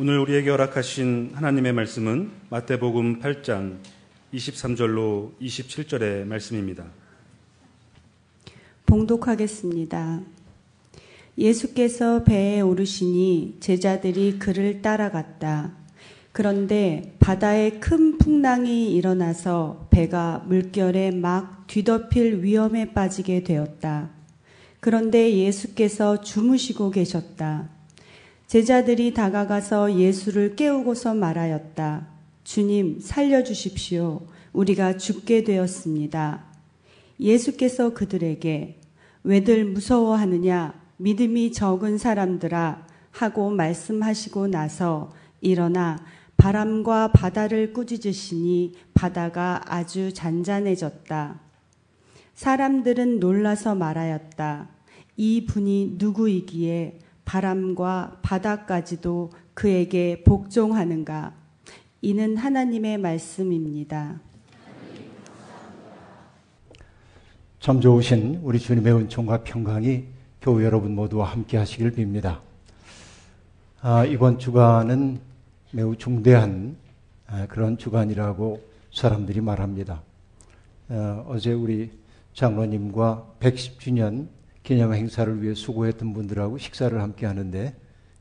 오늘 우리에게 허락하신 하나님의 말씀은 마태복음 8장 23절로 27절의 말씀입니다. 봉독하겠습니다. 예수께서 배에 오르시니 제자들이 그를 따라갔다. 그런데 바다에 큰 풍랑이 일어나서 배가 물결에 막 뒤덮일 위험에 빠지게 되었다. 그런데 예수께서 주무시고 계셨다. 제자들이 다가가서 예수를 깨우고서 말하였다. 주님, 살려주십시오. 우리가 죽게 되었습니다. 예수께서 그들에게 왜들 무서워하느냐? 믿음이 적은 사람들아 하고 말씀하시고 나서 일어나 바람과 바다를 꾸짖으시니 바다가 아주 잔잔해졌다. 사람들은 놀라서 말하였다. 이 분이 누구이기에 바람과 바다까지도 그에게 복종하는가? 이는 하나님의 말씀입니다. 참 좋으신 우리 주님의 은총과 평강이 교우 여러분 모두와 함께 하시길 빕니다. 아, 이번 주간은 매우 중대한 아, 그런 주간이라고 사람들이 말합니다. 어, 어제 우리 장로님과 110주년 기념 행사를 위해 수고했던 분들하고 식사를 함께 하는데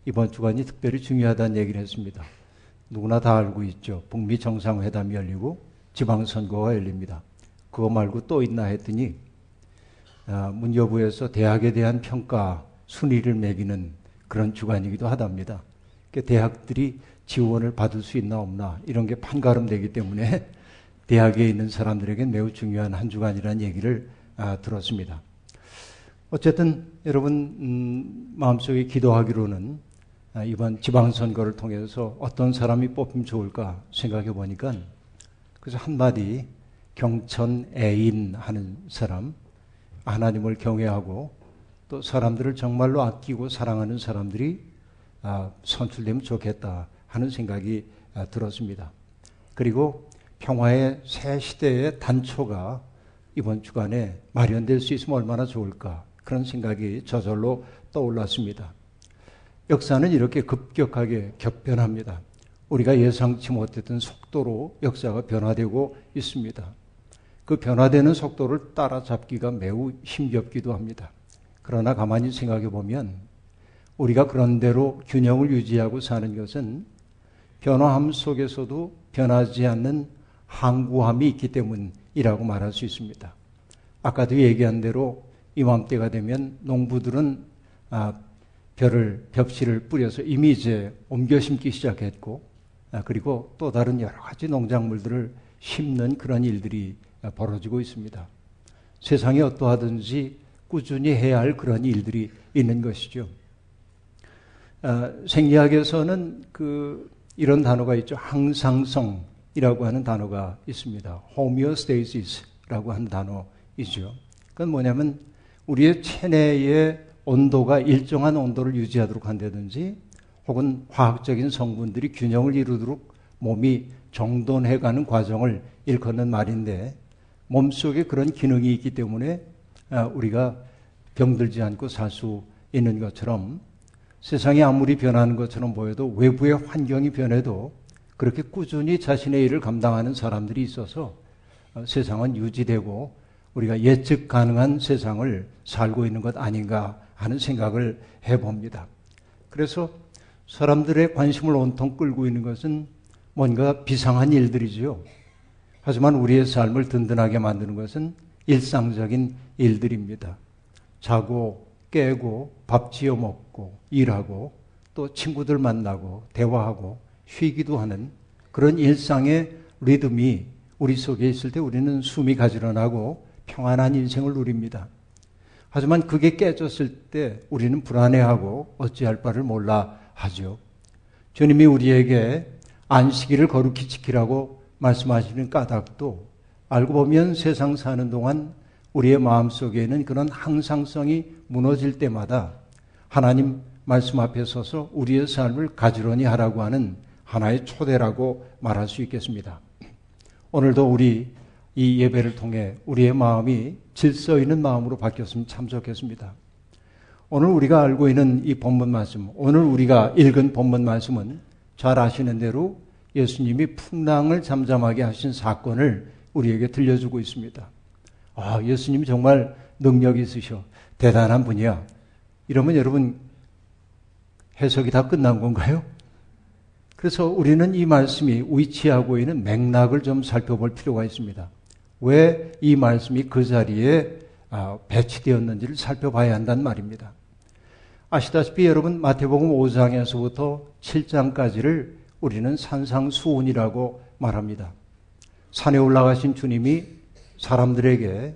이번 주간이 특별히 중요하다는 얘기를 했습니다. 누구나 다 알고 있죠. 북미 정상회담이 열리고 지방선거가 열립니다. 그거 말고 또 있나 했더니 아, 문여부에서 대학에 대한 평가 순위를 매기는 그런 주간이기도 하답니다. 그러니까 대학들이 지원을 받을 수 있나 없나 이런 게 판가름되기 때문에 대학에 있는 사람들에게 매우 중요한 한 주간이라는 얘기를 아, 들었습니다. 어쨌든 여러분 음, 마음속에 기도하기로는 아, 이번 지방선거를 통해서 어떤 사람이 뽑히면 좋을까 생각해 보니까 그래서 한마디 경천 애인 하는 사람 하나님을 경외하고 또 사람들을 정말로 아끼고 사랑하는 사람들이 아, 선출되면 좋겠다 하는 생각이 아, 들었습니다. 그리고 평화의 새 시대의 단초가 이번 주간에 마련될 수 있으면 얼마나 좋을까 그런 생각이 저절로 떠올랐습니다. 역사는 이렇게 급격하게 격변합니다. 우리가 예상치 못했던 속도로 역사가 변화되고 있습니다. 그 변화되는 속도를 따라잡기가 매우 힘겹기도 합니다. 그러나 가만히 생각해 보면 우리가 그런대로 균형을 유지하고 사는 것은 변화함 속에서도 변하지 않는 항구함이 있기 때문이라고 말할 수 있습니다. 아까도 얘기한 대로 이맘때가 되면 농부들은 아, 벼를 벽실을 뿌려서 이미 이제 옮겨 심기 시작했고 아, 그리고 또 다른 여러 가지 농작물들을 심는 그런 일들이 벌어지고 있습니다. 세상에 어떠하든지 꾸준히 해야 할 그런 일들이 있는 것이죠. 아, 생리학에서는 그 이런 단어가 있죠. 항상성이라고 하는 단어가 있습니다. homeostasis라고 하는 단어이죠. 그건 뭐냐면 우리의 체내의 온도가 일정한 온도를 유지하도록 한다든지 혹은 화학적인 성분들이 균형을 이루도록 몸이 정돈해가는 과정을 일컫는 말인데 몸속에 그런 기능이 있기 때문에 아, 우리가 병들지 않고 살 수 있는 것처럼 세상이 아무리 변하는 것처럼 보여도 외부의 환경이 변해도 그렇게 꾸준히 자신의 일을 감당하는 사람들이 있어서 어, 세상은 유지되고 우리가 예측 가능한 세상을 살고 있는 것 아닌가 하는 생각을 해봅니다. 그래서 사람들의 관심을 온통 끌고 있는 것은 뭔가 비상한 일들이지요. 하지만 우리의 삶을 든든하게 만드는 것은 일상적인 일들입니다. 자고, 깨고, 밥 지어 먹고, 일하고, 또 친구들 만나고, 대화하고, 쉬기도 하는 그런 일상의 리듬이 우리 속에 있을 때 우리는 숨이 가지런하고 평안한 인생을 누립니다. 하지만 그게 깨졌을 때 우리는 불안해하고 어찌할 바를 몰라 하죠. 주님이 우리에게 안식일을 거룩히 지키라고 말씀하시는 까닭도 알고 보면 세상 사는 동안 우리의 마음 속에는 그런 항상성이 무너질 때마다 하나님 말씀 앞에 서서 우리의 삶을 가지런히 하라고 하는 하나의 초대라고 말할 수 있겠습니다. 오늘도 우리 이 예배를 통해 우리의 마음이 질서 있는 마음으로 바뀌었으면 참 좋겠습니다. 오늘 우리가 알고 있는 이 본문 말씀, 오늘 우리가 읽은 본문 말씀은 잘 아시는 대로 예수님이 풍랑을 잠잠하게 하신 사건을 우리에게 들려주고 있습니다. 아, 예수님이 정말 능력이 있으셔. 대단한 분이야. 이러면 여러분 해석이 다 끝난 건가요? 그래서 우리는 이 말씀이 위치하고 있는 맥락을 좀 살펴볼 필요가 있습니다. 왜 이 말씀이 그 자리에 아, 배치되었는지를 살펴봐야 한다는 말입니다. 아시다시피 여러분 마태복음 5장에서부터 7장까지를 우리는 산상수훈이라고 말합니다. 산에 올라가신 주님이 사람들에게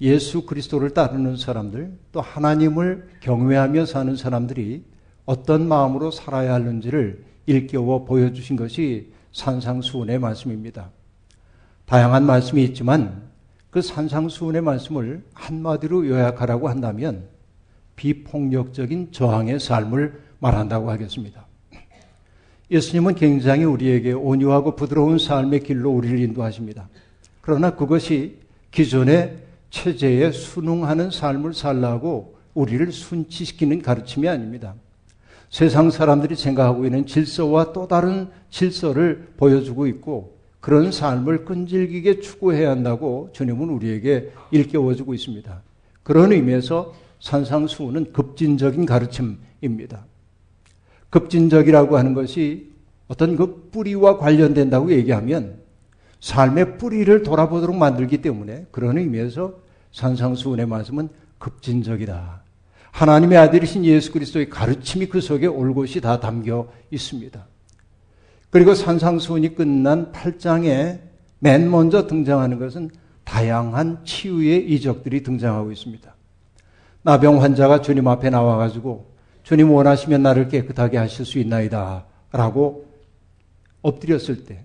예수 그리스도를 따르는 사람들, 또 하나님을 경외하며 사는 사람들이 어떤 마음으로 살아야 하는지를 일깨워 보여주신 것이 산상수훈의 말씀입니다. 다양한 말씀이 있지만 그 산상수훈의 말씀을 한마디로 요약하라고 한다면 비폭력적인 저항의 삶을 말한다고 하겠습니다. 예수님은 굉장히 우리에게 온유하고 부드러운 삶의 길로 우리를 인도하십니다. 그러나 그것이 기존의 체제에 순응하는 삶을 살라고 우리를 순치시키는 가르침이 아닙니다. 세상 사람들이 생각하고 있는 질서와 또 다른 질서를 보여주고 있고 그런 삶을 끈질기게 추구해야 한다고 주님은 우리에게 일깨워주고 있습니다. 그런 의미에서 산상수훈은 급진적인 가르침입니다. 급진적이라고 하는 것이 어떤 그 뿌리와 관련된다고 얘기하면 삶의 뿌리를 돌아보도록 만들기 때문에 그런 의미에서 산상수훈의 말씀은 급진적이다. 하나님의 아들이신 예수 그리스도의 가르침이 그 속에 올곧이 다 담겨 있습니다. 그리고 산상수훈이 끝난 8장에 맨 먼저 등장하는 것은 다양한 치유의 이적들이 등장하고 있습니다. 나병 환자가 주님 앞에 나와가지고 주님 원하시면 나를 깨끗하게 하실 수 있나이다. 라고 엎드렸을 때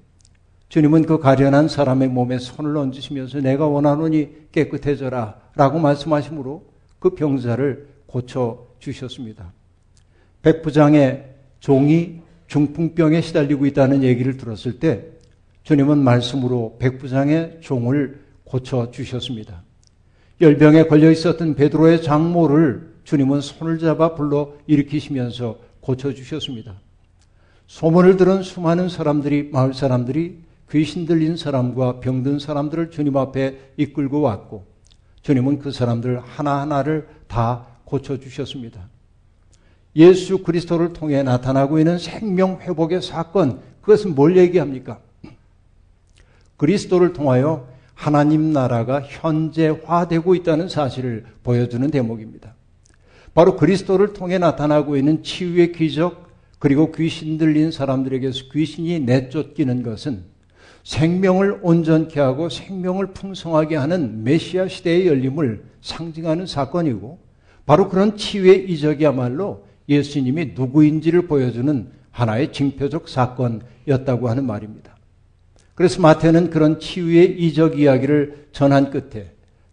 주님은 그 가련한 사람의 몸에 손을 얹으시면서 내가 원하노니 깨끗해져라. 라고 말씀하시므로 그 병자를 고쳐 주셨습니다. 백부장의 종이 중풍병에 시달리고 있다는 얘기를 들었을 때 주님은 말씀으로 백부장의 종을 고쳐 주셨습니다. 열병에 걸려 있었던 베드로의 장모를 주님은 손을 잡아 불러 일으키시면서 고쳐 주셨습니다. 소문을 들은 수많은 사람들이, 마을 사람들이 귀신 들린 사람과 병든 사람들을 주님 앞에 이끌고 왔고, 주님은 그 사람들 하나하나를 다 고쳐 주셨습니다. 예수 그리스도를 통해 나타나고 있는 생명 회복의 사건, 그것은 뭘 얘기합니까? 그리스도를 통하여 하나님 나라가 현재화되고 있다는 사실을 보여주는 대목입니다. 바로 그리스도를 통해 나타나고 있는 치유의 기적 그리고 귀신 들린 사람들에게서 귀신이 내쫓기는 것은 생명을 온전케 하고 생명을 풍성하게 하는 메시아 시대의 열림을 상징하는 사건이고 바로 그런 치유의 이적이야말로 예수님이 누구인지를 보여주는 하나의 징표적 사건이었다고 하는 말입니다. 그래서 마태는 그런 치유의 이적 이야기를 전한 끝에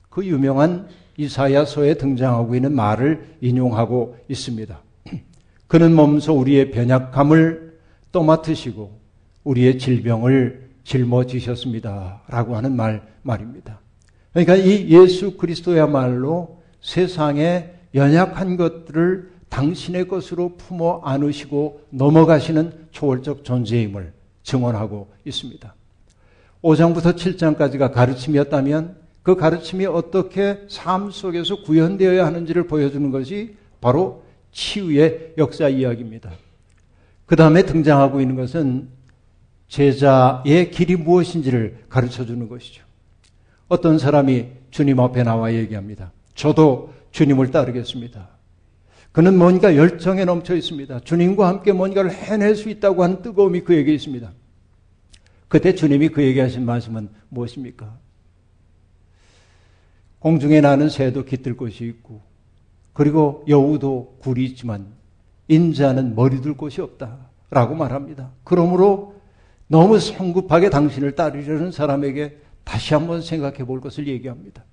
그 유명한 이사야서에 등장하고 있는 말을 인용하고 있습니다. 그는 몸소 우리의 변약함을 떠맡으시고 우리의 질병을 짊어지셨습니다. 라고 하는 말, 말입니다. 그러니까 이 예수 그리스도야말로 세상에 연약한 것들을 당신의 것으로 품어 안으시고 넘어가시는 초월적 존재임을 증언하고 있습니다. 5장부터 7장까지가 가르침이었다면 그 가르침이 어떻게 삶 속에서 구현되어야 하는지를 보여주는 것이 바로 치유의 역사 이야기입니다. 그 다음에 등장하고 있는 것은 제자의 길이 무엇인지를 가르쳐 주는 것이죠. 어떤 사람이 주님 앞에 나와 얘기합니다. 저도 주님을 따르겠습니다. 그는 뭔가 열정에 넘쳐 있습니다. 주님과 함께 뭔가를 해낼 수 있다고 하는 뜨거움이 그에게 있습니다. 그때 주님이 그에게 하신 말씀은 무엇입니까? 공중에 나는 새도 깃들 곳이 있고 그리고 여우도 굴이 있지만 인자는 머리 둘 곳이 없다 라고 말합니다. 그러므로 너무 성급하게 당신을 따르려는 사람에게 다시 한번 생각해 볼 것을 얘기합니다.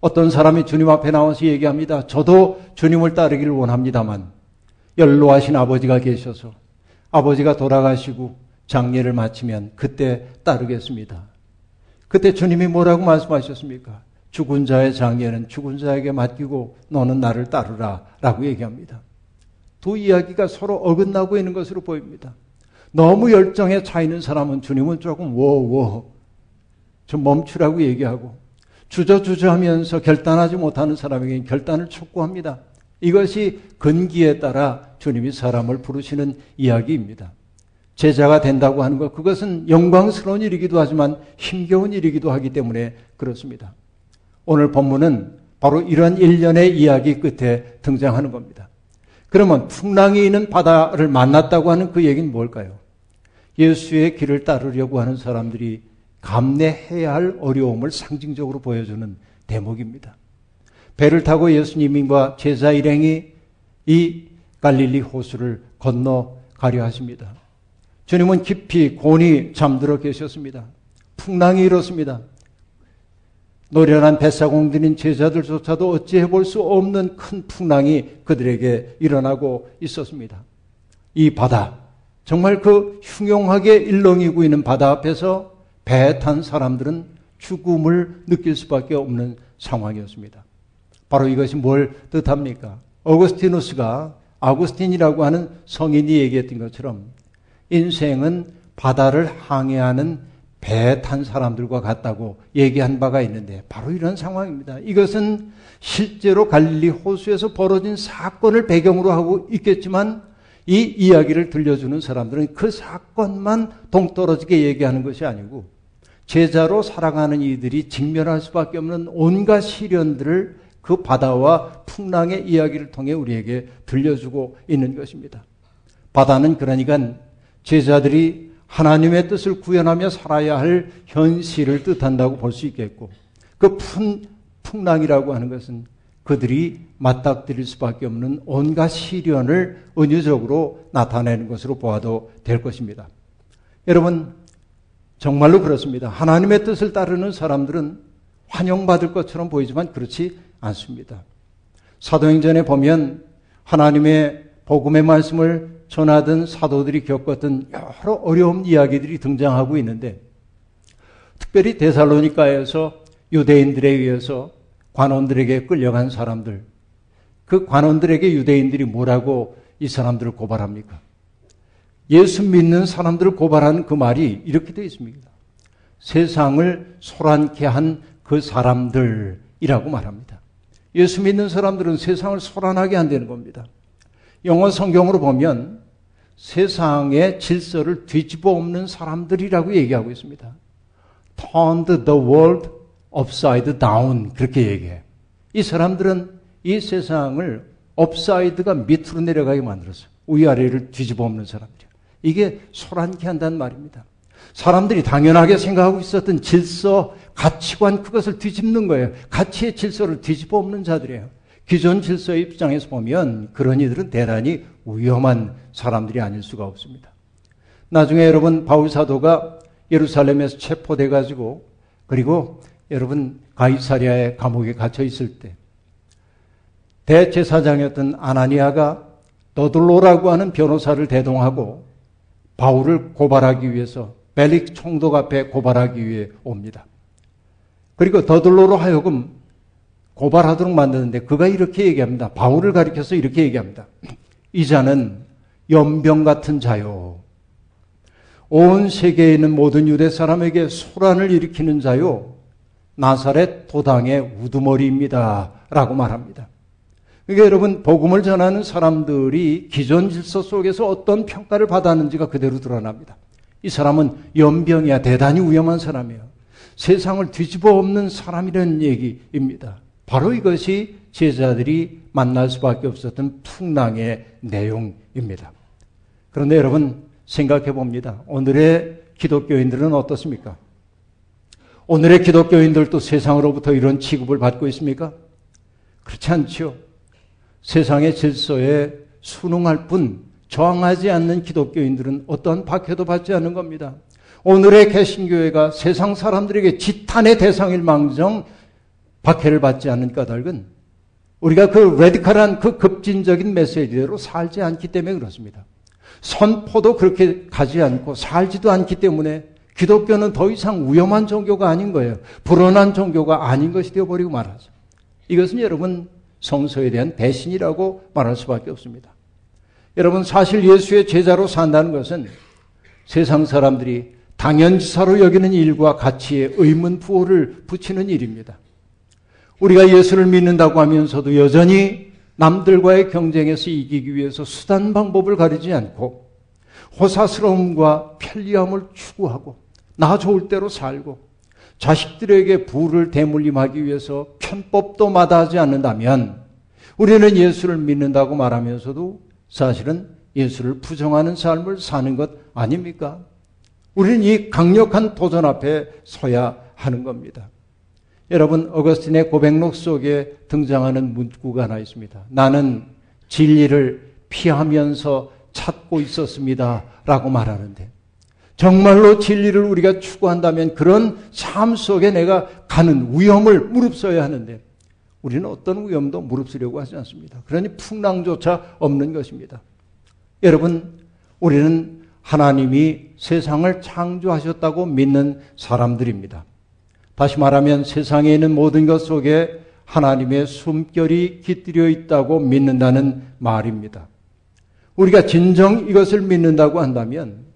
어떤 사람이 주님 앞에 나와서 얘기합니다. 저도 주님을 따르기를 원합니다만 연로하신 아버지가 계셔서 아버지가 돌아가시고 장례를 마치면 그때 따르겠습니다. 그때 주님이 뭐라고 말씀하셨습니까? 죽은 자의 장례는 죽은 자에게 맡기고 너는 나를 따르라 라고 얘기합니다. 두 이야기가 서로 어긋나고 있는 것으로 보입니다. 너무 열정에 차 있는 사람은 주님은 조금 워워 좀 멈추라고 얘기하고 주저주저 하면서 결단하지 못하는 사람에게는 결단을 촉구합니다. 이것이 근기에 따라 주님이 사람을 부르시는 이야기입니다. 제자가 된다고 하는 것, 그것은 영광스러운 일이기도 하지만 힘겨운 일이기도 하기 때문에 그렇습니다. 오늘 본문은 바로 이런 일련의 이야기 끝에 등장하는 겁니다. 그러면 풍랑이 있는 바다를 만났다고 하는 그 얘기는 뭘까요? 예수의 길을 따르려고 하는 사람들이 감내해야 할 어려움을 상징적으로 보여주는 대목입니다. 배를 타고 예수님과 제자 일행이 이 갈릴리 호수를 건너가려 하십니다. 주님은 깊이 곤히 잠들어 계셨습니다. 풍랑이 일었습니다. 노련한 뱃사공들인 제자들조차도 어찌해 볼 수 없는 큰 풍랑이 그들에게 일어나고 있었습니다. 이 바다, 정말 그 흉용하게 일렁이고 있는 바다 앞에서 배에 탄 사람들은 죽음을 느낄 수밖에 없는 상황이었습니다. 바로 이것이 뭘 뜻합니까? 어거스티누스가 아구스틴이라고 하는 성인이 얘기했던 것처럼 인생은 바다를 항해하는 배에 탄 사람들과 같다고 얘기한 바가 있는데 바로 이런 상황입니다. 이것은 실제로 갈릴리 호수에서 벌어진 사건을 배경으로 하고 있겠지만 이 이야기를 들려주는 사람들은 그 사건만 동떨어지게 얘기하는 것이 아니고 제자로 살아가는 이들이 직면할 수밖에 없는 온갖 시련들을 그 바다와 풍랑의 이야기를 통해 우리에게 들려주고 있는 것입니다. 바다는 그러니까 제자들이 하나님의 뜻을 구현하며 살아야 할 현실을 뜻한다고 볼 수 있겠고 그 푼, 풍랑이라고 하는 것은 그들이 맞닥뜨릴 수밖에 없는 온갖 시련을 은유적으로 나타내는 것으로 보아도 될 것입니다. 여러분, 정말로 그렇습니다. 하나님의 뜻을 따르는 사람들은 환영받을 것처럼 보이지만 그렇지 않습니다. 사도행전에 보면 하나님의 복음의 말씀을 전하던 사도들이 겪었던 여러 어려운 이야기들이 등장하고 있는데 특별히 데살로니카에서 유대인들에 의해서 관원들에게 끌려간 사람들 그 관원들에게 유대인들이 뭐라고 이 사람들을 고발합니까? 예수 믿는 사람들을 고발하는 그 말이 이렇게 되어 있습니다. 세상을 소란케 한 그 사람들이라고 말합니다. 예수 믿는 사람들은 세상을 소란하게 한다는 겁니다. 영어 성경으로 보면 세상의 질서를 뒤집어 엎는 사람들이라고 얘기하고 있습니다. turned the world upside down 그렇게 얘기해. 이 사람들은 이 세상을 upside가 밑으로 내려가게 만들었어요. 위아래를 뒤집어 엎는 사람들이요. 이게 소란케 한다는 말입니다. 사람들이 당연하게 생각하고 있었던 질서, 가치관 그것을 뒤집는 거예요. 가치의 질서를 뒤집어 엎는 자들이에요. 기존 질서의 입장에서 보면 그런 이들은 대단히 위험한 사람들이 아닐 수가 없습니다. 나중에 여러분 바울 사도가 예루살렘에서 체포돼 가지고 그리고 여러분 가이사리아의 감옥에 갇혀 있을 때 대제사장이었던 아나니아가 너들로라고 하는 변호사를 대동하고 바울을 고발하기 위해서 벨릭 총독 앞에 고발하기 위해 옵니다. 그리고 더들로로 하여금 고발하도록 만드는데 그가 이렇게 얘기합니다. 바울을 가리켜서 이렇게 얘기합니다. 이 자는 연병 같은 자요. 온 세계에 있는 모든 유대 사람에게 소란을 일으키는 자요. 나사렛 도당의 우두머리입니다. 라고 말합니다. 그러니까 여러분, 복음을 전하는 사람들이 기존 질서 속에서 어떤 평가를 받았는지가 그대로 드러납니다. 이 사람은 연병이야. 대단히 위험한 사람이에요. 세상을 뒤집어 엎는 사람이라는 얘기입니다. 바로 이것이 제자들이 만날 수밖에 없었던 풍랑의 내용입니다. 그런데 여러분 생각해 봅니다. 오늘의 기독교인들은 어떻습니까? 오늘의 기독교인들도 세상으로부터 이런 취급을 받고 있습니까? 그렇지 않죠. 세상의 질서에 순응할 뿐 저항하지 않는 기독교인들은 어떤 박해도 받지 않는 겁니다. 오늘의 개신교회가 세상 사람들에게 지탄의 대상일 망정 박해를 받지 않는 까닭은 우리가 그 레디컬한 그 급진적인 메시지대로 살지 않기 때문에 그렇습니다. 선포도 그렇게 가지 않고 살지도 않기 때문에 기독교는 더 이상 위험한 종교가 아닌 거예요. 불온한 종교가 아닌 것이 되어버리고 말하죠. 이것은 여러분 성서에 대한 배신이라고 말할 수밖에 없습니다. 여러분 사실 예수의 제자로 산다는 것은 세상 사람들이 당연지사로 여기는 일과 가치에 의문 부호를 붙이는 일입니다. 우리가 예수를 믿는다고 하면서도 여전히 남들과의 경쟁에서 이기기 위해서 수단 방법을 가리지 않고 호사스러움과 편리함을 추구하고 나 좋을 대로 살고 자식들에게 부를 대물림하기 위해서 편법도 마다하지 않는다면 우리는 예수를 믿는다고 말하면서도 사실은 예수를 부정하는 삶을 사는 것 아닙니까? 우리는 이 강력한 도전 앞에 서야 하는 겁니다. 여러분, 어거스틴의 고백록 속에 등장하는 문구가 하나 있습니다. 나는 진리를 피하면서 찾고 있었습니다. 라고 말하는데, 정말로 진리를 우리가 추구한다면 그런 삶 속에 내가 가는 위험을 무릅써야 하는데, 우리는 어떤 위험도 무릅쓰려고 하지 않습니다. 그러니 풍랑조차 없는 것입니다. 여러분, 우리는 하나님이 세상을 창조하셨다고 믿는 사람들입니다. 다시 말하면 세상에 있는 모든 것 속에 하나님의 숨결이 깃들여 있다고 믿는다는 말입니다. 우리가 진정 이것을 믿는다고 한다면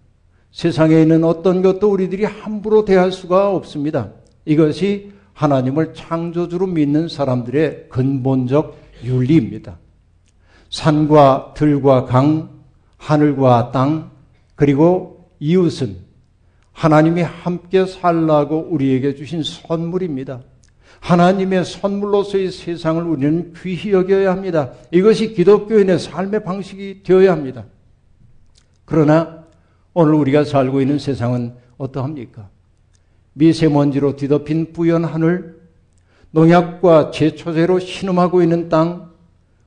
세상에 있는 어떤 것도 우리들이 함부로 대할 수가 없습니다. 이것이 하나님을 창조주로 믿는 사람들의 근본적 윤리입니다. 산과 들과 강, 하늘과 땅, 그리고 이웃은 하나님이 함께 살라고 우리에게 주신 선물입니다. 하나님의 선물로서의 세상을 우리는 귀히 여겨야 합니다. 이것이 기독교인의 삶의 방식이 되어야 합니다. 그러나 오늘 우리가 살고 있는 세상은 어떠합니까? 미세먼지로 뒤덮인 뿌연 하늘, 농약과 제초제로 신음하고 있는 땅,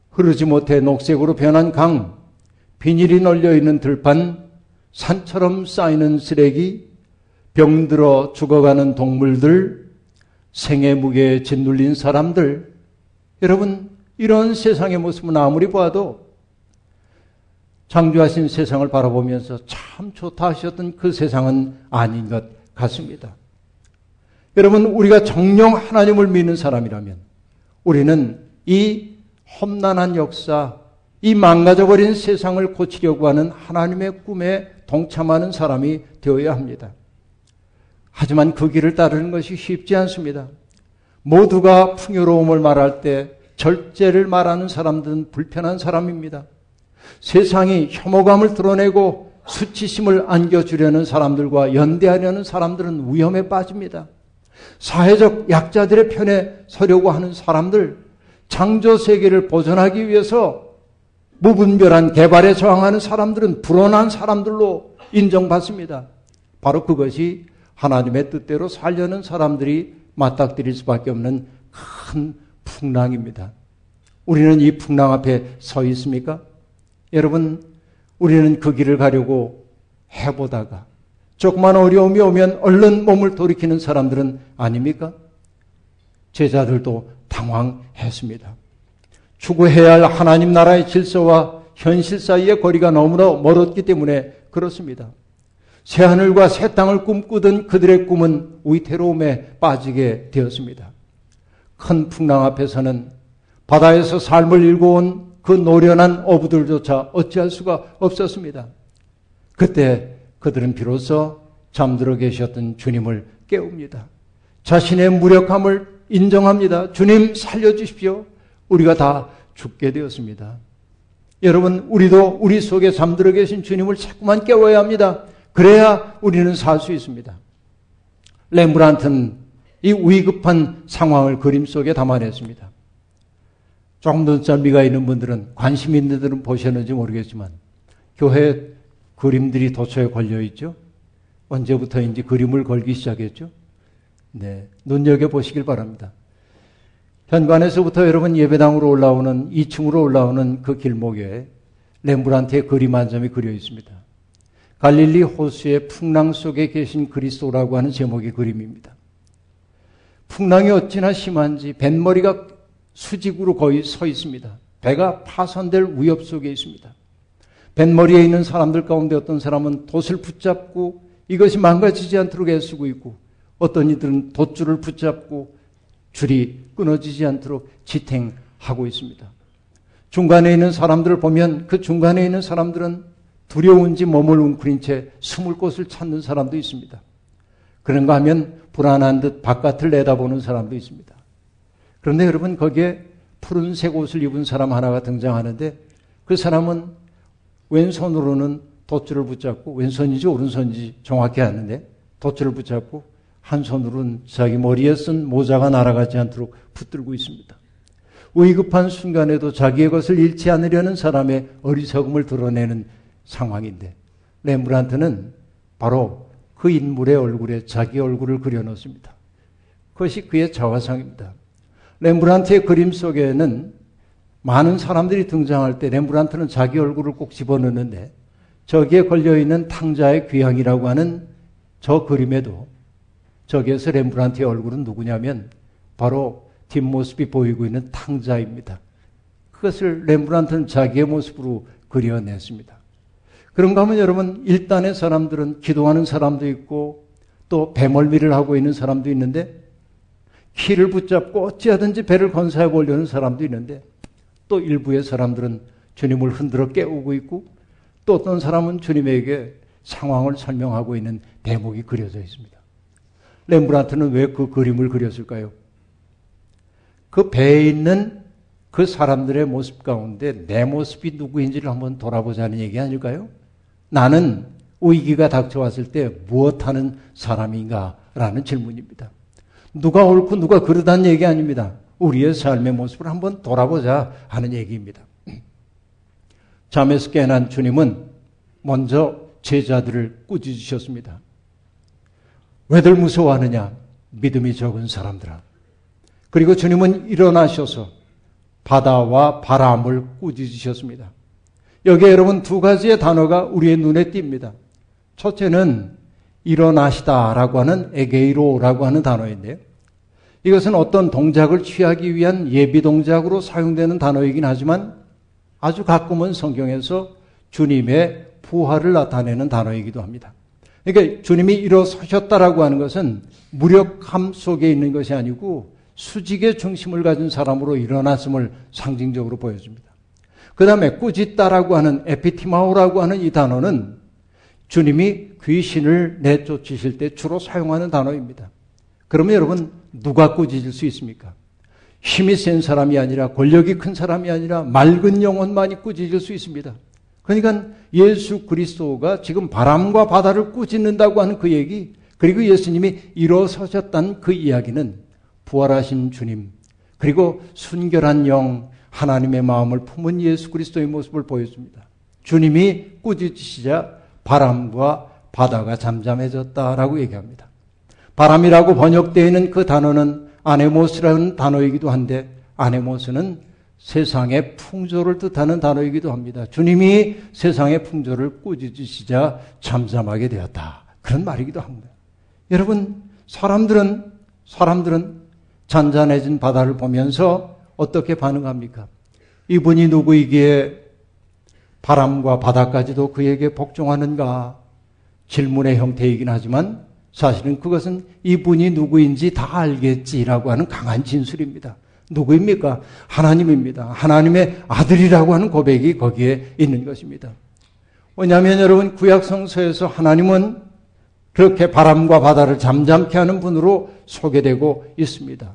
흐르지 못해 녹색으로 변한 강, 비닐이 널려 있는 들판, 산처럼 쌓이는 쓰레기, 병들어 죽어가는 동물들, 생의 무게에 짓눌린 사람들, 여러분, 이런 세상의 모습은 아무리 봐도 창조하신 세상을 바라보면서 참 좋다 하셨던 그 세상은 아닌 것 같습니다. 여러분, 우리가 정령 하나님을 믿는 사람이라면 우리는 이 험난한 역사, 이 망가져버린 세상을 고치려고 하는 하나님의 꿈에 동참하는 사람이 되어야 합니다. 하지만 그 길을 따르는 것이 쉽지 않습니다. 모두가 풍요로움을 말할 때 절제를 말하는 사람들은 불편한 사람입니다. 세상이 혐오감을 드러내고 수치심을 안겨주려는 사람들과 연대하려는 사람들은 위험에 빠집니다. 사회적 약자들의 편에 서려고 하는 사람들, 창조 세계를 보존하기 위해서 무분별한 개발에 저항하는 사람들은 불온한 사람들로 인정받습니다. 바로 그것이 하나님의 뜻대로 살려는 사람들이 맞닥뜨릴 수밖에 없는 큰 풍랑입니다. 우리는 이 풍랑 앞에 서 있습니까? 여러분, 우리는 그 길을 가려고 해보다가 조그만 어려움이 오면 얼른 몸을 돌이키는 사람들은 아닙니까? 제자들도 당황했습니다. 추구해야 할 하나님 나라의 질서와 현실 사이의 거리가 너무나 멀었기 때문에 그렇습니다. 새하늘과 새 땅을 꿈꾸던 그들의 꿈은 위태로움에 빠지게 되었습니다. 큰 풍랑 앞에서는 바다에서 삶을 일궈온 그 노련한 어부들조차 어찌할 수가 없었습니다. 그때 그들은 비로소 잠들어 계셨던 주님을 깨웁니다. 자신의 무력함을 인정합니다. 주님 살려주십시오. 우리가 다 죽게 되었습니다. 여러분, 우리도 우리 속에 잠들어 계신 주님을 자꾸만 깨워야 합니다. 그래야 우리는 살 수 있습니다. 렘브란트는 이 위급한 상황을 그림 속에 담아냈습니다. 조금 더 젊이가 있는 분들은 관심 있는 분들은 보셨는지 모르겠지만 교회 그림들이 도처에 걸려 있죠. 언제부터인지 그림을 걸기 시작했죠. 네, 눈여겨 보시길 바랍니다. 현관에서부터 여러분 예배당으로 올라오는 2층으로 올라오는 그 길목에 렘브란트의 그림 한 점이 그려 있습니다. 갈릴리 호수의 풍랑 속에 계신 그리스도라고 하는 제목의 그림입니다. 풍랑이 어찌나 심한지 뱃머리가 수직으로 거의 서 있습니다. 배가 파손될 위협 속에 있습니다. 뱃머리에 있는 사람들 가운데 어떤 사람은 돛을 붙잡고 이것이 망가지지 않도록 애쓰고 있고 어떤 이들은 돛줄을 붙잡고 줄이 끊어지지 않도록 지탱하고 있습니다. 중간에 있는 사람들을 보면 그 중간에 있는 사람들은 두려운지 몸을 웅크린 채 숨을 곳을 찾는 사람도 있습니다. 그런가 하면 불안한 듯 바깥을 내다보는 사람도 있습니다. 그런데 여러분 거기에 푸른색 옷을 입은 사람 하나가 등장하는데 그 사람은 왼손으로는 돛줄을 붙잡고 왼손인지 오른손인지 정확히 아는데 돛줄을 붙잡고 한 손으로는 자기 머리에 쓴 모자가 날아가지 않도록 붙들고 있습니다. 위급한 순간에도 자기의 것을 잃지 않으려는 사람의 어리석음을 드러내는 상황인데 렘브란트는 바로 그 인물의 얼굴에 자기 얼굴을 그려놓습니다. 그것이 그의 자화상입니다. 렘브란트의 그림 속에는 많은 사람들이 등장할 때 렘브란트는 자기 얼굴을 꼭 집어넣는데 저기에 걸려있는 탕자의 귀향이라고 하는 저 그림에도 저기에서 렘브란트의 얼굴은 누구냐면 바로 뒷모습이 보이고 있는 탕자입니다. 그것을 렘브란트는 자기의 모습으로 그려냈습니다. 그런가 하면 여러분 일단의 사람들은 기도하는 사람도 있고 또 배멀미를 하고 있는 사람도 있는데 키를 붙잡고 어찌하든지 배를 건사해 보려는 사람도 있는데 또 일부의 사람들은 주님을 흔들어 깨우고 있고 또 어떤 사람은 주님에게 상황을 설명하고 있는 대목이 그려져 있습니다. 렘브란트는 왜 그 그림을 그렸을까요? 그 배에 있는 그 사람들의 모습 가운데 내 모습이 누구인지를 한번 돌아보자는 얘기 아닐까요? 나는 위기가 닥쳐왔을 때 무엇하는 사람인가? 라는 질문입니다. 누가 옳고 누가 그르다는 얘기 아닙니다. 우리의 삶의 모습을 한번 돌아보자 하는 얘기입니다. 잠에서 깨어난 주님은 먼저 제자들을 꾸짖으셨습니다. 왜들 무서워하느냐? 믿음이 적은 사람들아. 그리고 주님은 일어나셔서 바다와 바람을 꾸짖으셨습니다. 여기에 여러분 두 가지의 단어가 우리의 눈에 띕니다. 첫째는 일어나시다라고 하는 에게이로라고 하는 단어인데요. 이것은 어떤 동작을 취하기 위한 예비 동작으로 사용되는 단어이긴 하지만 아주 가끔은 성경에서 주님의 부활을 나타내는 단어이기도 합니다. 그러니까 주님이 일어서셨다라고 하는 것은 무력함 속에 있는 것이 아니고 수직의 중심을 가진 사람으로 일어났음을 상징적으로 보여줍니다. 그 다음에 꾸짖다라고 하는 에피티마오라고 하는 이 단어는 주님이 귀신을 내쫓으실 때 주로 사용하는 단어입니다. 그러면 여러분 누가 꾸짖을 수 있습니까? 힘이 센 사람이 아니라 권력이 큰 사람이 아니라 맑은 영혼만이 꾸짖을 수 있습니다. 그러니까 예수 그리스도가 지금 바람과 바다를 꾸짖는다고 하는 그 얘기, 그리고 예수님이 일어서셨다는 그 이야기는 부활하신 주님, 그리고 순결한 영, 하나님의 마음을 품은 예수 그리스도의 모습을 보여줍니다. 주님이 꾸짖으시자 바람과 바다가 잠잠해졌다라고 얘기합니다. 바람이라고 번역되어 있는 그 단어는 아네모스라는 단어이기도 한데 아네모스는 세상의 풍조를 뜻하는 단어이기도 합니다. 주님이 세상의 풍조를 꾸짖으시자 잠잠하게 되었다. 그런 말이기도 합니다. 여러분, 사람들은, 사람들은 잔잔해진 바다를 보면서 어떻게 반응합니까? 이분이 누구이기에 바람과 바다까지도 그에게 복종하는가? 질문의 형태이긴 하지만 사실은 그것은 이분이 누구인지 다 알겠지라고 하는 강한 진술입니다. 누구입니까? 하나님입니다. 하나님의 아들이라고 하는 고백이 거기에 있는 것입니다. 왜냐하면 여러분 구약 성서에서 하나님은 그렇게 바람과 바다를 잠잠케 하는 분으로 소개되고 있습니다.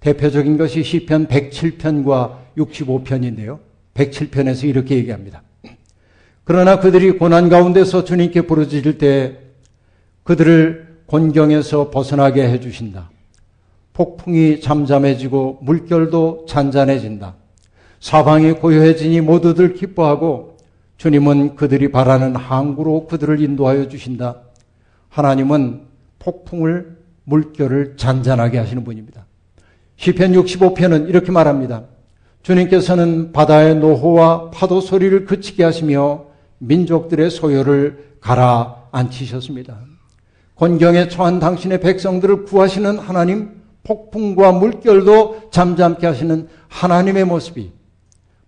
대표적인 것이 시편 107편과 65편인데요. 107편에서 이렇게 얘기합니다. 그러나 그들이 고난 가운데서 주님께 부르짖을 때 그들을 곤경에서 벗어나게 해 주신다. 폭풍이 잠잠해지고 물결도 잔잔해진다. 사방이 고요해지니 모두들 기뻐하고 주님은 그들이 바라는 항구로 그들을 인도하여 주신다. 하나님은 폭풍을 물결을 잔잔하게 하시는 분입니다. 시편 65편은 이렇게 말합니다. 주님께서는 바다의 노호와 파도 소리를 그치게 하시며 민족들의 소요를 가라앉히셨습니다. 곤경에 처한 당신의 백성들을 구하시는 하나님, 폭풍과 물결도 잠잠케 하시는 하나님의 모습이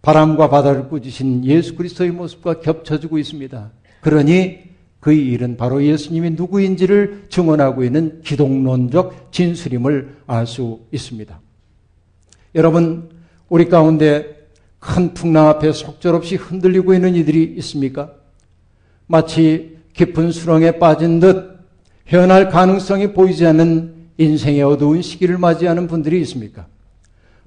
바람과 바다를 꾸짖으신 예수 그리스도의 모습과 겹쳐지고 있습니다. 그러니 그의 일은 바로 예수님이 누구인지를 증언하고 있는 기독론적 진술임을 알 수 있습니다. 여러분, 우리 가운데 큰 풍랑 앞에 속절없이 흔들리고 있는 이들이 있습니까? 마치 깊은 수렁에 빠진 듯 헤어날 가능성이 보이지 않는 인생의 어두운 시기를 맞이하는 분들이 있습니까?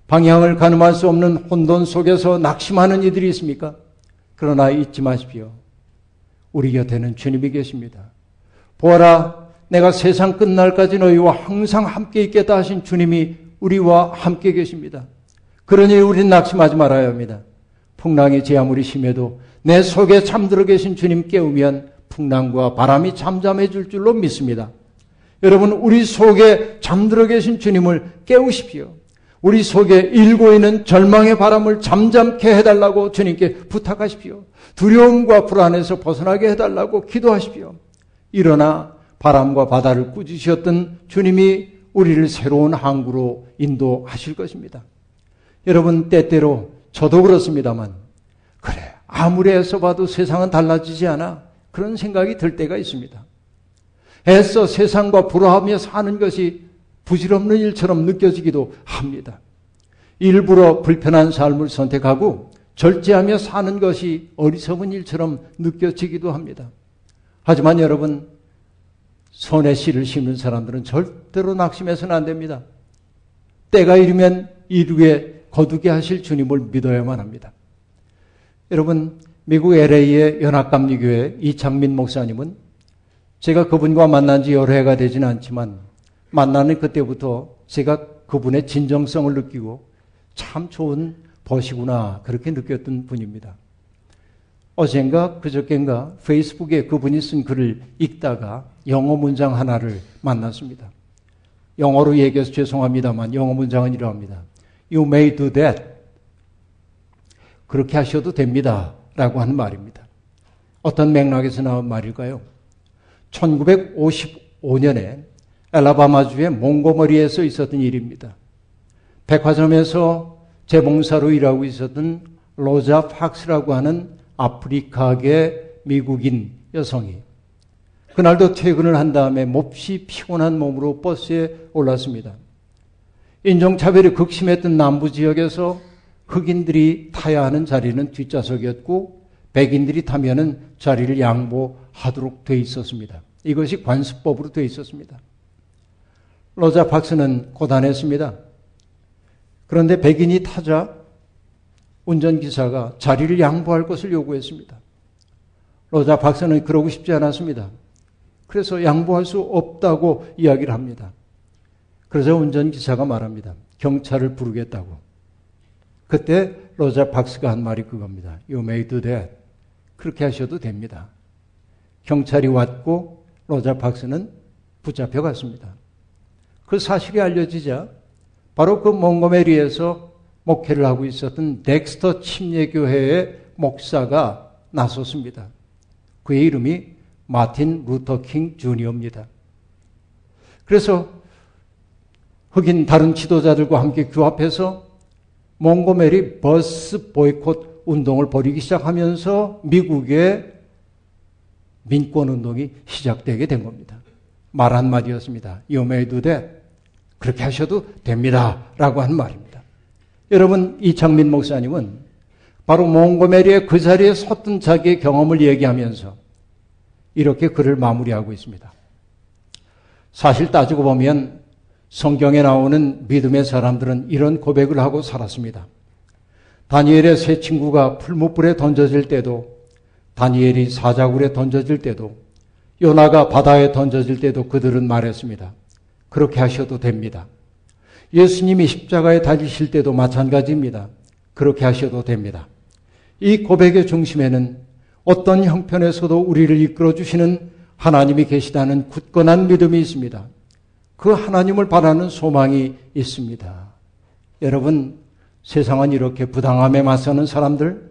방향을 가늠할 수 없는 혼돈 속에서 낙심하는 이들이 있습니까? 그러나 잊지 마십시오. 우리 곁에는 주님이 계십니다. 보아라, 내가 세상 끝날까지 너희와 항상 함께 있겠다 하신 주님이 우리와 함께 계십니다. 그러니 우리는 낙심하지 말아야 합니다. 풍랑이 제 아무리 심해도 내 속에 잠들어 계신 주님 깨우면 풍랑과 바람이 잠잠해질 줄로 믿습니다. 여러분, 우리 속에 잠들어 계신 주님을 깨우십시오. 우리 속에 일고 있는 절망의 바람을 잠잠케 해달라고 주님께 부탁하십시오. 두려움과 불안에서 벗어나게 해달라고 기도하십시오. 일어나 바람과 바다를 꾸짖으셨던 주님이 우리를 새로운 항구로 인도하실 것입니다. 여러분, 때때로 저도 그렇습니다만, 그래, 아무리 애써 봐도 세상은 달라지지 않아. 그런 생각이 들 때가 있습니다. 애써 세상과 불화하며 사는 것이 부질없는 일처럼 느껴지기도 합니다. 일부러 불편한 삶을 선택하고 절제하며 사는 것이 어리석은 일처럼 느껴지기도 합니다. 하지만 여러분, 손에 씨를 심는 사람들은 절대로 낙심해서는 안 됩니다. 때가 이르면 이루게 거두게 하실 주님을 믿어야만 합니다. 여러분, 미국 LA의 연합감리교회 이창민 목사님은 제가 그분과 만난 지 여러 해가 되지는 않지만 만나는 그때부터 제가 그분의 진정성을 느끼고 참 좋은 버시구나 그렇게 느꼈던 분입니다. 어젠가 그저께인가 페이스북에 그분이 쓴 글을 읽다가 영어 문장 하나를 만났습니다. 영어로 얘기해서 죄송합니다만 영어 문장은 이러합니다. You may do that. 그렇게 하셔도 됩니다. 라고 하는 말입니다. 어떤 맥락에서 나온 말일까요? 1955년에 엘라바마주의 몽고머리에서 있었던 일입니다. 백화점에서 재봉사로 일하고 있었던 로자 팍스라고 하는 아프리카계 미국인 여성이 그날도 퇴근을 한 다음에 몹시 피곤한 몸으로 버스에 올랐습니다. 인종차별이 극심했던 남부 지역에서 흑인들이 타야 하는 자리는 뒷좌석이었고 백인들이 타면은 자리를 양보하도록 돼 있었습니다. 이것이 관습법으로 돼 있었습니다. 로자 박스는 고단했습니다. 그런데 백인이 타자 운전기사가 자리를 양보할 것을 요구했습니다. 로자 박사는 그러고 싶지 않았습니다. 그래서 양보할 수 없다고 이야기를 합니다. 그래서 운전기사가 말합니다. 경찰을 부르겠다고. 그때 로자 박스가 한 말이 그겁니다. You may do that. 그렇게 하셔도 됩니다. 경찰이 왔고 로자 박스는 붙잡혀 갔습니다. 그 사실이 알려지자 바로 그 몽고메리에서 목회를 하고 있었던 덱스터 침례교회의 목사가 나섰습니다. 그의 이름이 마틴 루터 킹 주니어입니다. 그래서 흑인 다른 지도자들과 함께 규합해서 몽고메리 버스 보이콧 운동을 벌이기 시작하면서 미국의 민권 운동이 시작되게 된 겁니다. 말 한마디였습니다. That. 그렇게 하셔도 됩니다. 라고 한 말입니다. 여러분, 이창민 목사님은 바로 몽고메리의 그 자리에 섰던 자기의 경험을 얘기하면서 이렇게 글을 마무리하고 있습니다. 사실 따지고 보면 성경에 나오는 믿음의 사람들은 이런 고백을 하고 살았습니다. 다니엘의 세 친구가 풀무불에 던져질 때도, 다니엘이 사자굴에 던져질 때도, 요나가 바다에 던져질 때도 그들은 말했습니다. 그렇게 하셔도 됩니다. 예수님이 십자가에 달리실 때도 마찬가지입니다. 그렇게 하셔도 됩니다. 이 고백의 중심에는 어떤 형편에서도 우리를 이끌어 주시는 하나님이 계시다는 굳건한 믿음이 있습니다. 그 하나님을 바라는 소망이 있습니다. 여러분, 세상은 이렇게 부당함에 맞서는 사람들,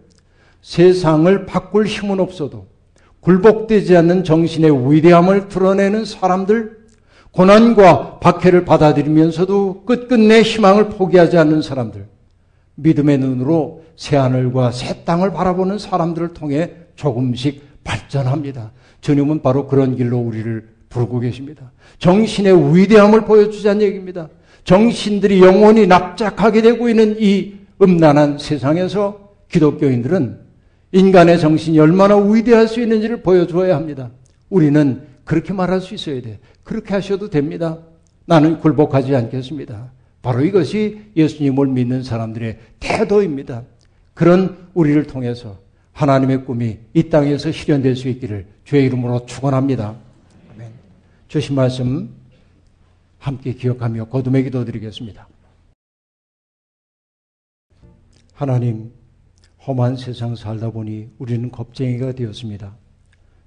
세상을 바꿀 힘은 없어도 굴복되지 않는 정신의 위대함을 드러내는 사람들, 고난과 박해를 받아들이면서도 끝끝내 희망을 포기하지 않는 사람들, 믿음의 눈으로 새하늘과 새 땅을 바라보는 사람들을 통해 조금씩 발전합니다. 주님은 바로 그런 길로 우리를 부르고 계십니다. 정신의 위대함을 보여주자는 얘기입니다. 정신들이 영원히 납작하게 되고 있는 이 음란한 세상에서 기독교인들은 인간의 정신이 얼마나 위대할 수 있는지를 보여주어야 합니다. 우리는 그렇게 말할 수 있어야 돼. 그렇게 하셔도 됩니다. 나는 굴복하지 않겠습니다. 바로 이것이 예수님을 믿는 사람들의 태도입니다. 그런 우리를 통해서 하나님의 꿈이 이 땅에서 실현될 수 있기를 주의 이름으로 축원합니다. 주신 말씀 함께 기억하며 거듭의 기도 드리겠습니다. 하나님, 험한 세상 살다 보니 우리는 겁쟁이가 되었습니다.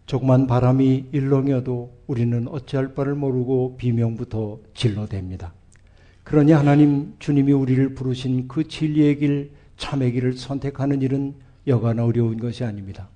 조그만 바람이 일렁여도 우리는 어찌할 바를 모르고 비명부터 질러댑니다. 그러니 하나님 주님이 우리를 부르신 그 진리의 길, 참의 길을 선택하는 일은 여간 어려운 것이 아닙니다.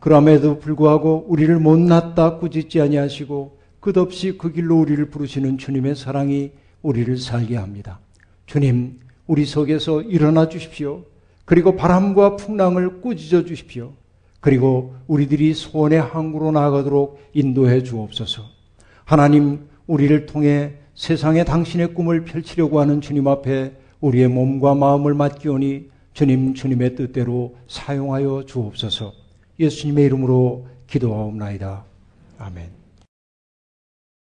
그럼에도 불구하고 우리를 못났다 꾸짖지 아니하시고 끝없이 그 길로 우리를 부르시는 주님의 사랑이 우리를 살게 합니다. 주님, 우리 속에서 일어나 주십시오. 그리고 바람과 풍랑을 꾸짖어 주십시오. 그리고 우리들이 소원의 항구로 나아가도록 인도해 주옵소서. 하나님, 우리를 통해 세상에 당신의 꿈을 펼치려고 하는 주님 앞에 우리의 몸과 마음을 맡기오니 주님, 주님의 뜻대로 사용하여 주옵소서. 예수님의 이름으로 기도하옵나이다. 아멘.